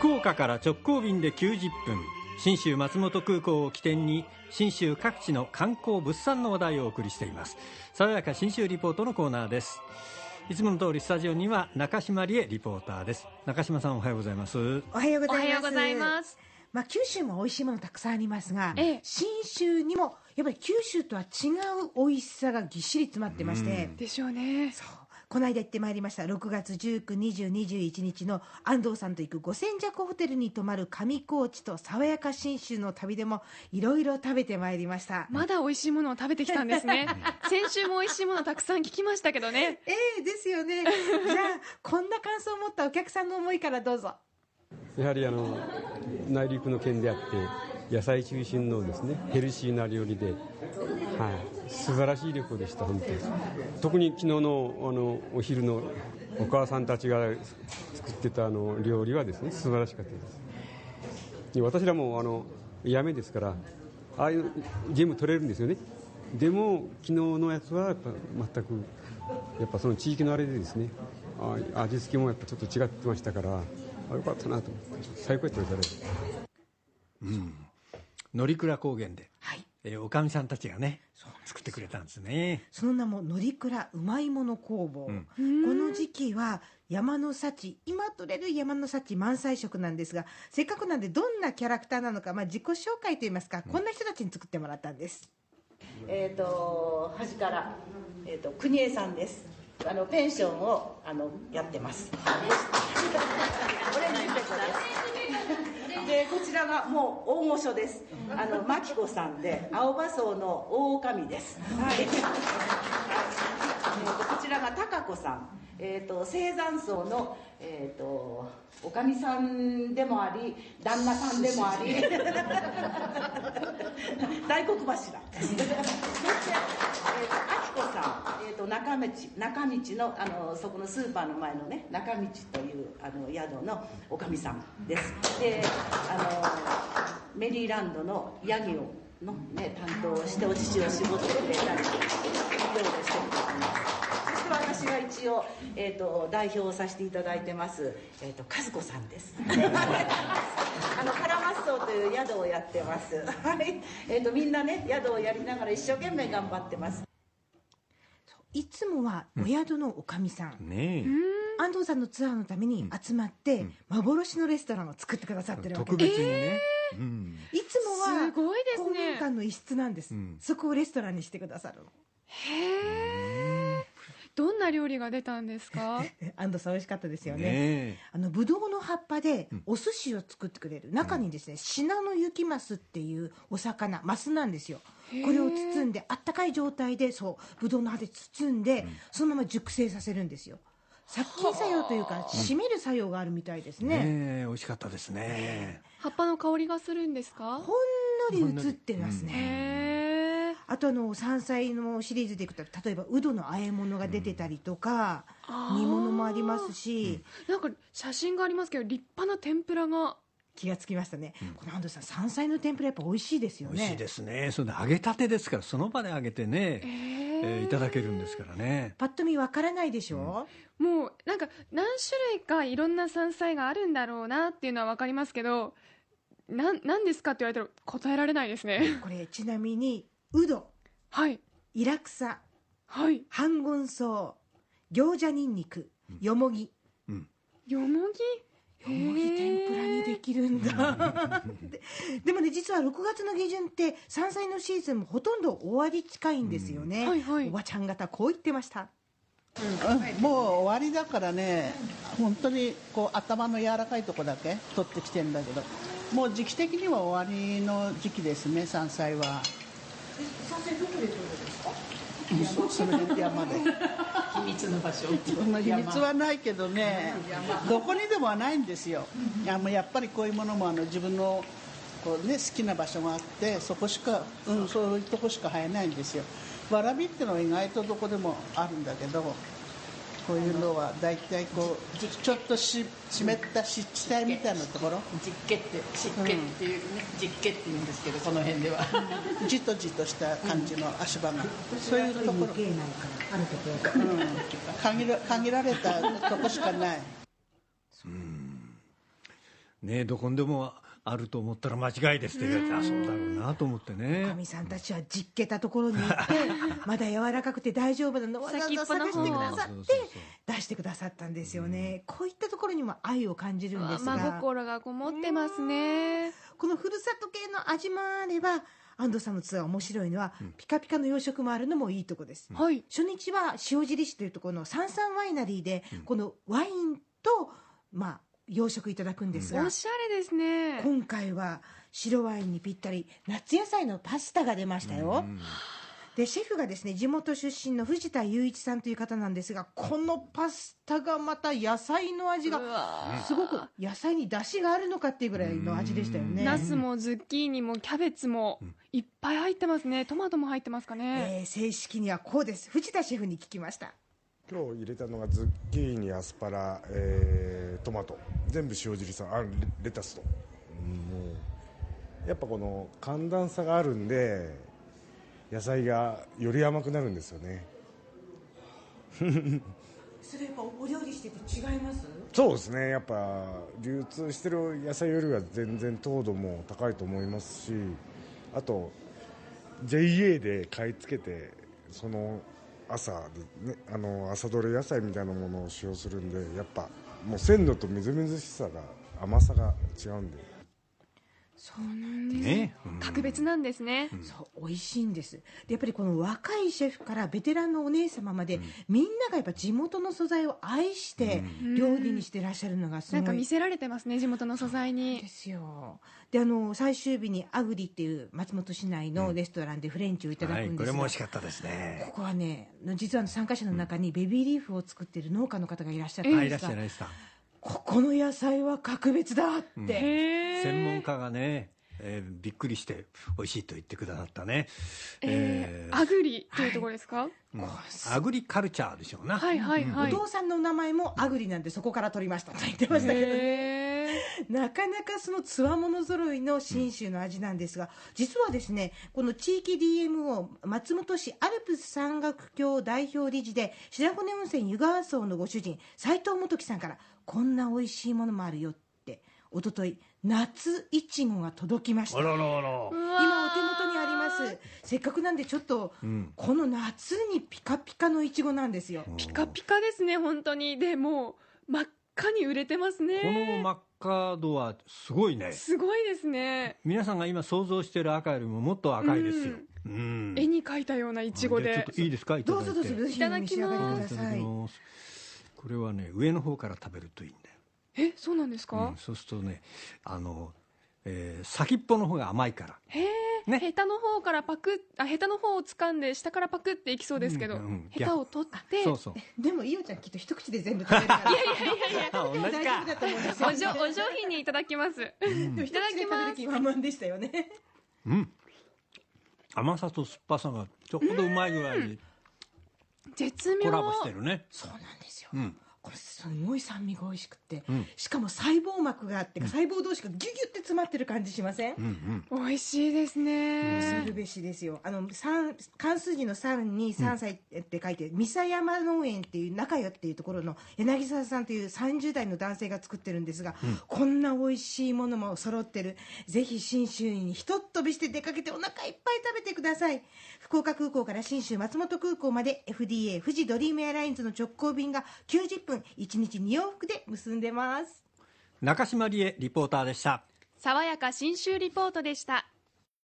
福岡から直行便で90分。信州松本空港を起点に信州各地の観光物産の話題をお送りしています。爽やか信州リポートのコーナーです。いつもの通りスタジオには中島理恵リポーターです。中島さんおはようございます。おはようございます。ようございます。まあ、九州も美味しいものたくさんありますが、ええ。信州にもやっぱり九州とは違う美味しさがぎっしり詰まってまして、でしょうね。この間行ってまいりました6月19、20、21日の安藤さんと行く五千尺ホテルに泊まる上高地と爽やか信州の旅でもいろいろ食べてまいりました。まだ美味しいものを食べてきたんですね。先週も美味しいものたくさん聞きましたけどね。ええですよね。じゃあこんな感想を持ったお客さんの思いからどうぞ。やはりあの内陸の県であって野菜中心のですねヘルシーな料理で、はい、素晴らしい旅行でした本当に。特に昨日のあのお昼のお母さんたちが作ってたあの料理はですね素晴らしかったです。私らもあのやめですからああいうゲーム取れるんですよね。でも昨日のやつはやっぱ全くやっぱその地域のあれでですねあ味付けもやっぱちょっと違ってましたからあよかったなと思って最高やったですあれ。乗鞍高原で、はい。えーおかみさんたちがね作ってくれたんですね。その名も乗鞍うまいもの工房、この時期は山の幸今取れる山の幸満載食なんですがせっかくなんでどんなキャラクターなのか、まあ、自己紹介といいますか、こんな人たちに作ってもらったんです。えー、と端から、えー、と国枝さんです。あのペンションをあのやってます オレンジペコですでこちらがもう大御所です。あの真紀子さんで青葉荘の大女将です。はい、えーとこちらが貴子さん。えー、と青山荘の、えー、とおかみさんでもあり旦那さんでもあり。大黒柱。そして、えー、えー、と中道中道のあのそこのスーパーの前のね中道というあの宿のおかみさんです。であのメリーランドのヤギをの、ね、担当してお乳を絞ってくれたりいろいろしてくれてます。そして私が一応、えー、と代表をさせていただいてます、えー、と和子さんです。あのカラマッソーという宿をやってます。はい、えー、とみんなね宿をやりながら一生懸命頑張ってますいつもはお宿のおかみさん、ね安藤さんのツアーのために集まって、幻のレストランを作ってくださってえるわけ。特です別にね、うん。いつもはすごいですね。公民館の一室なんです、ん。そこをレストランにしてくださるの。へえ。料理が出たんですか？え安藤さん美味しかったですよね。ねあのブドウの葉っぱでお寿司を作ってくれる、中にですねシナノユキマスっていうお魚マスなんですよ。これを包んであったかい状態でそうブドウの葉で包んで、そのまま熟成させるんですよ。殺菌作用というか締める作用があるみたいですね、ねえ美味しかったですね。葉っぱの香りがするんですか？ほんのり映ってますね。あとあの山菜のシリーズでいくと例えばウドの和え物が出てたりとか、あー煮物もありますし、なんか写真がありますけど立派な天ぷらが。気がつきましたね、この安藤さん山菜の天ぷらやっぱ美味しいですよね。美味しいですね。それで揚げたてですからその場で揚げてね、えー。いただけるんですからね。パッと見わからないでしょ、もうなんか何種類かいろんな山菜があるんだろうなっていうのは分かりますけどなん何ですかって言われたら答えられないですね。これちなみにウドはい。イラクサはい。半ン草餃子ニンニクよもぎ。よもぎ？よもぎ天ぷらにできるんだ。で でもね実は6月の下旬って山菜のシーズンもほとんど終わり近いんですよね、はいはい。おばちゃん方こう言ってました。うん。もう終わりだからね本当にこう頭の柔らかいとこだけ取ってきてんだけどもう時期的には終わりの時期ですね山菜は山菜どこで取るんですか？その辺山で。秘密の場所。秘密はないけどねどこにでもはないんですよ。あのやっぱりこういうものもあの自分のこう、ね、好きな場所があってそこしか、うん、そういうとこしか生えないんですよ。わらびってのは意外とどこでもあるんだけどこういうのは大体こうちょっとし湿った湿地帯みたいなところ？実家って湿気っていうね、実家って言うんですけどこの辺では。じとじとした感じの足場が、そういうところ、うん、限ら限られたとこしかない。ねどこにでもあると思ったら間違いですって言われてあそうだろうなと思ってね。かみさんたちはじっけたところに行って まだ柔らかくて大丈夫なのわざわざ探してくださって出してくださったんですよね、こういったところにも愛を感じるんです真が心がこもってますね。このふるさと系の味もあれば安藤さんのツアー面白いのは、ピカピカの洋食もあるのもいいとこです、はい。初日は塩尻市というところの三々ワイナリーで、このワインと、まあ、洋食いただくんですが、おしゃれですね。今回は白ワインにぴったり夏野菜のパスタが出ましたよ、でシェフがですね地元出身の藤田雄一さんという方なんですがこのパスタがまた野菜の味うがわすごく野菜に出汁があるのかっていうぐらいの味でしたよね。ナスもズッキーニもキャベツもいっぱい入ってますね。トマトも入ってますかね、えー正式にはこうです。藤田シェフに聞きました。今日入れたのがズッキーニアスパラ、えートマト全部塩尻さんあレレタスと、うんもうやっぱこの寒暖差があるんで野菜がより甘くなるんですよね。それやっぱお料理してて違います？そうですね。やっぱ流通してる野菜よりは全然糖度も高いと思いますしあと JA で買い付けてその朝で、ね、あの朝どれ野菜みたいなものを使用するんでやっぱもう鮮度とみずみずしさが甘さが違うんで。そうなんです、ね、うん。格別なんですね、そう美味しいんです。でやっぱりこの若いシェフからベテランのお姉様まで、みんながやっぱ地元の素材を愛して料理にしてらっしゃるのがすごないんか見せられてますね地元の素材でにすよ。であの最終日にアグリっていう松本市内のレストランでフレンチをいただはい、くんですが、これも美味しかったですね。ここはね実は参加者の中にベビーリーフを作ってる農家の方がいらっしゃったあいらっんですがしゃいらっしゃいここの野菜は格別だって、へえ専門家がね、えーびっくりして美味しいと言ってくださったね、えー、えーアグリっていうところですか、うんアグリカルチャーでしょうな、はいはいはい、お父さんの名前もアグリなんでそこから取りましたと言ってました。けどねなかなかそのつわもの揃いの信州の味なんですが、実はですねこの地域 DMO 松本市アルプス山岳協代表理事で白骨温泉湯川荘のご主人斉藤元樹さんからこんな美味しいものもあるよって一昨日夏いちごが届きました。あららら。今お手元にあります。せっかくなんでちょっと、ん。この夏にピカピカのいちごなんですよ、ピカピカですね本当に。でもう真っ赤に売れてますね。この真っ赤度はすごいね。すごいですね。皆さんが今想像している赤よりももっと赤いですよ、うん。絵に描いたようないちごで。いいですか？いただいて。どうぞどうぞいただきます。これはね上の方から食べるといいんだよえそうなんですか、うん、そうするとねあの、えー先っぽの方が甘いから。へえ、ね。ヘタの方からパクッあヘタの方を掴んで下からパクっていきそうですけど、うんうんヘタを取って。そうそう。でもいおちゃんきっと一口で全部食べるから。いやいやあ同じ大丈夫だと思うんですよ。お上お上品にいただきます、でも一口で食べる気満々でしたよね。うん。甘さと酸っぱさがちょうどうまいぐらいに絶妙。コラボしてるね。そうなんですよ、うんこれすごい酸味が美味しくて、ん。しかも細胞膜があって、細胞同士がギュギュって詰まってる感じしません、うんうん。美味しいですね、恐るべしですよ。あの三関数字の3に3歳って書いて、三佐山農園っていう中谷っていうところの柳沢さんという30代の男性が作ってるんですが、こんな美味しいものも揃ってる。ぜひ信州にひとっ飛びして出かけてお腹いっぱい食べてください。福岡空港から信州松本空港まで FDA 富士ドリームエアラインズの直行便が90分1日2往復で結んでます。中島理恵リポーターでした。爽やか新州リポートでした